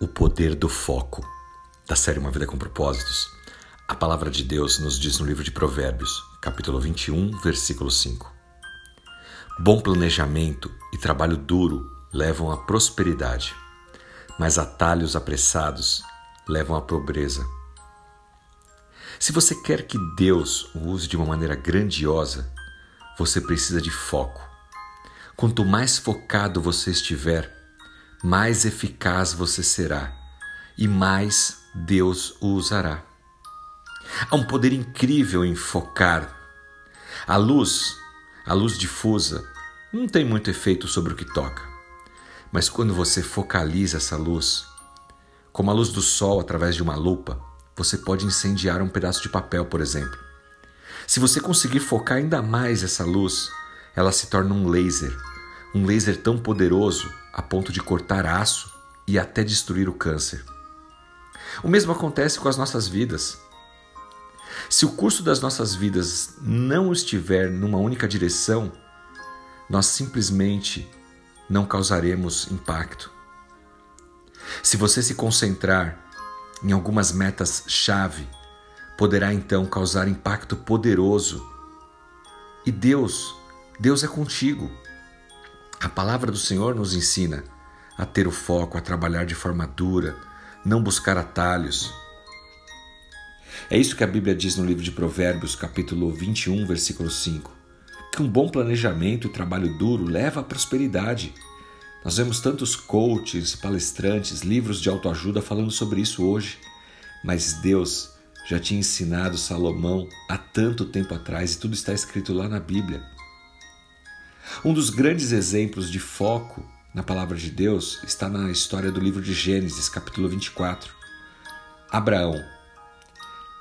O poder do foco. Da série Uma Vida com Propósitos. A palavra de Deus nos diz no livro de Provérbios, capítulo 21, versículo 5. Bom planejamento e trabalho duro levam à prosperidade, mas atalhos apressados levam à pobreza. Se você quer que Deus o use de uma maneira grandiosa, você precisa de foco. Quanto mais focado você estiver, mais eficaz você será e mais Deus o usará. Há um poder incrível em focar. A luz, a luz difusa, não tem muito efeito sobre o que toca. Mas quando você focaliza essa luz, como a luz do sol através de uma lupa, você pode incendiar um pedaço de papel, por exemplo. Se você conseguir focar ainda mais essa luz, ela se torna um laser, um laser tão poderoso a ponto de cortar aço e até destruir o câncer. O mesmo acontece com as nossas vidas. Se o curso das nossas vidas não estiver numa única direção, nós simplesmente não causaremos impacto. Se você se concentrar em algumas metas-chave, poderá então causar impacto poderoso. E Deus, Deus é contigo. A palavra do Senhor nos ensina a ter o foco, a trabalhar de forma dura, não buscar atalhos. É isso que a Bíblia diz no livro de Provérbios, capítulo 21, versículo 5. Que um bom planejamento e trabalho duro leva à prosperidade. Nós vemos tantos coaches, palestrantes, livros de autoajuda falando sobre isso hoje, mas Deus já tinha ensinado Salomão há tanto tempo atrás e tudo está escrito lá na Bíblia. Um dos grandes exemplos de foco na palavra de Deus está na história do livro de Gênesis, capítulo 24. Abraão.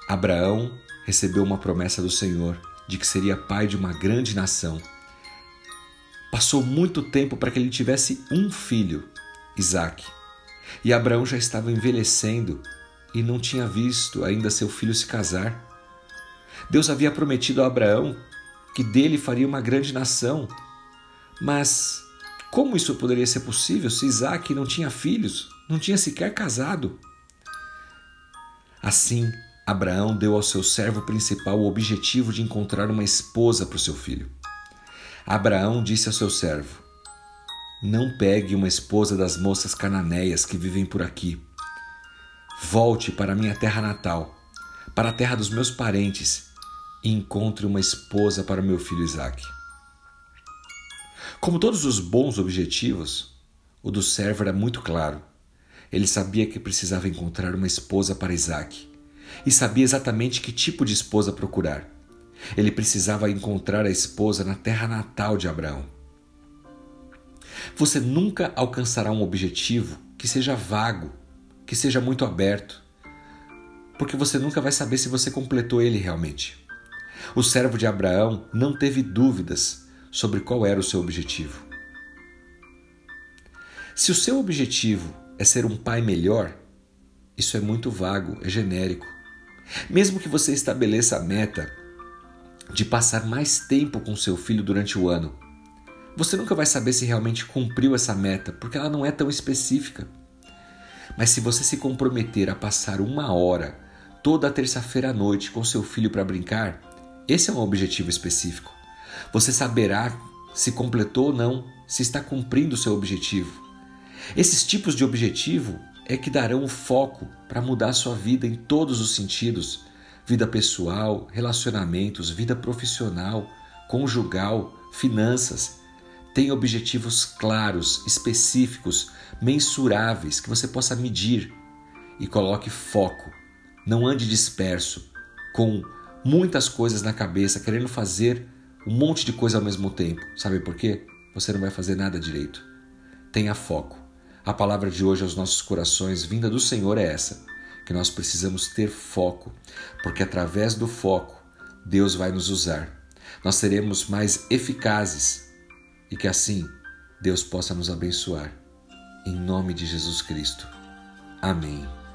Abraão recebeu uma promessa do Senhor de que seria pai de uma grande nação. Passou muito tempo para que ele tivesse um filho, Isaac. E Abraão já estava envelhecendo e não tinha visto ainda seu filho se casar. Deus havia prometido a Abraão que dele faria uma grande nação mas como isso poderia ser possível se Isaac não tinha filhos, não tinha sequer casado? Assim, Abraão deu ao seu servo principal o objetivo de encontrar uma esposa para o seu filho. Abraão disse ao seu servo: Não pegue uma esposa das moças cananeias que vivem por aqui. Volte para minha terra natal, para a terra dos meus parentes, e encontre uma esposa para meu filho Isaque. Como todos os bons objetivos, o do servo era muito claro. Ele sabia que precisava encontrar uma esposa para Isaac e sabia exatamente que tipo de esposa procurar. Ele precisava encontrar a esposa na terra natal de Abraão. Você nunca alcançará um objetivo que seja vago, que seja muito aberto, porque você nunca vai saber se você completou ele realmente. O servo de Abraão não teve dúvidas sobre qual era o seu objetivo. Se o seu objetivo é ser um pai melhor, isso é muito vago, é genérico. Mesmo que você estabeleça a meta de passar mais tempo com seu filho durante o ano, você nunca vai saber se realmente cumpriu essa meta, porque ela não é tão específica. Mas se você se comprometer a passar uma hora toda terça-feira à noite com seu filho para brincar, esse é um objetivo específico. Você saberá se completou ou não, se está cumprindo o seu objetivo. Esses tipos de objetivo é que darão o foco para mudar sua vida em todos os sentidos: vida pessoal, relacionamentos, vida profissional, conjugal, finanças. Tem objetivos claros, específicos, mensuráveis que você possa medir e coloque foco. Não ande disperso, com muitas coisas na cabeça, querendo fazer um monte de coisa ao mesmo tempo. Sabe por quê? Você não vai fazer nada direito. Tenha foco. A palavra de hoje aos nossos corações, vinda do Senhor, é essa: que nós precisamos ter foco, porque através do foco, Deus vai nos usar. Nós seremos mais eficazes e que assim Deus possa nos abençoar. Em nome de Jesus Cristo. Amém.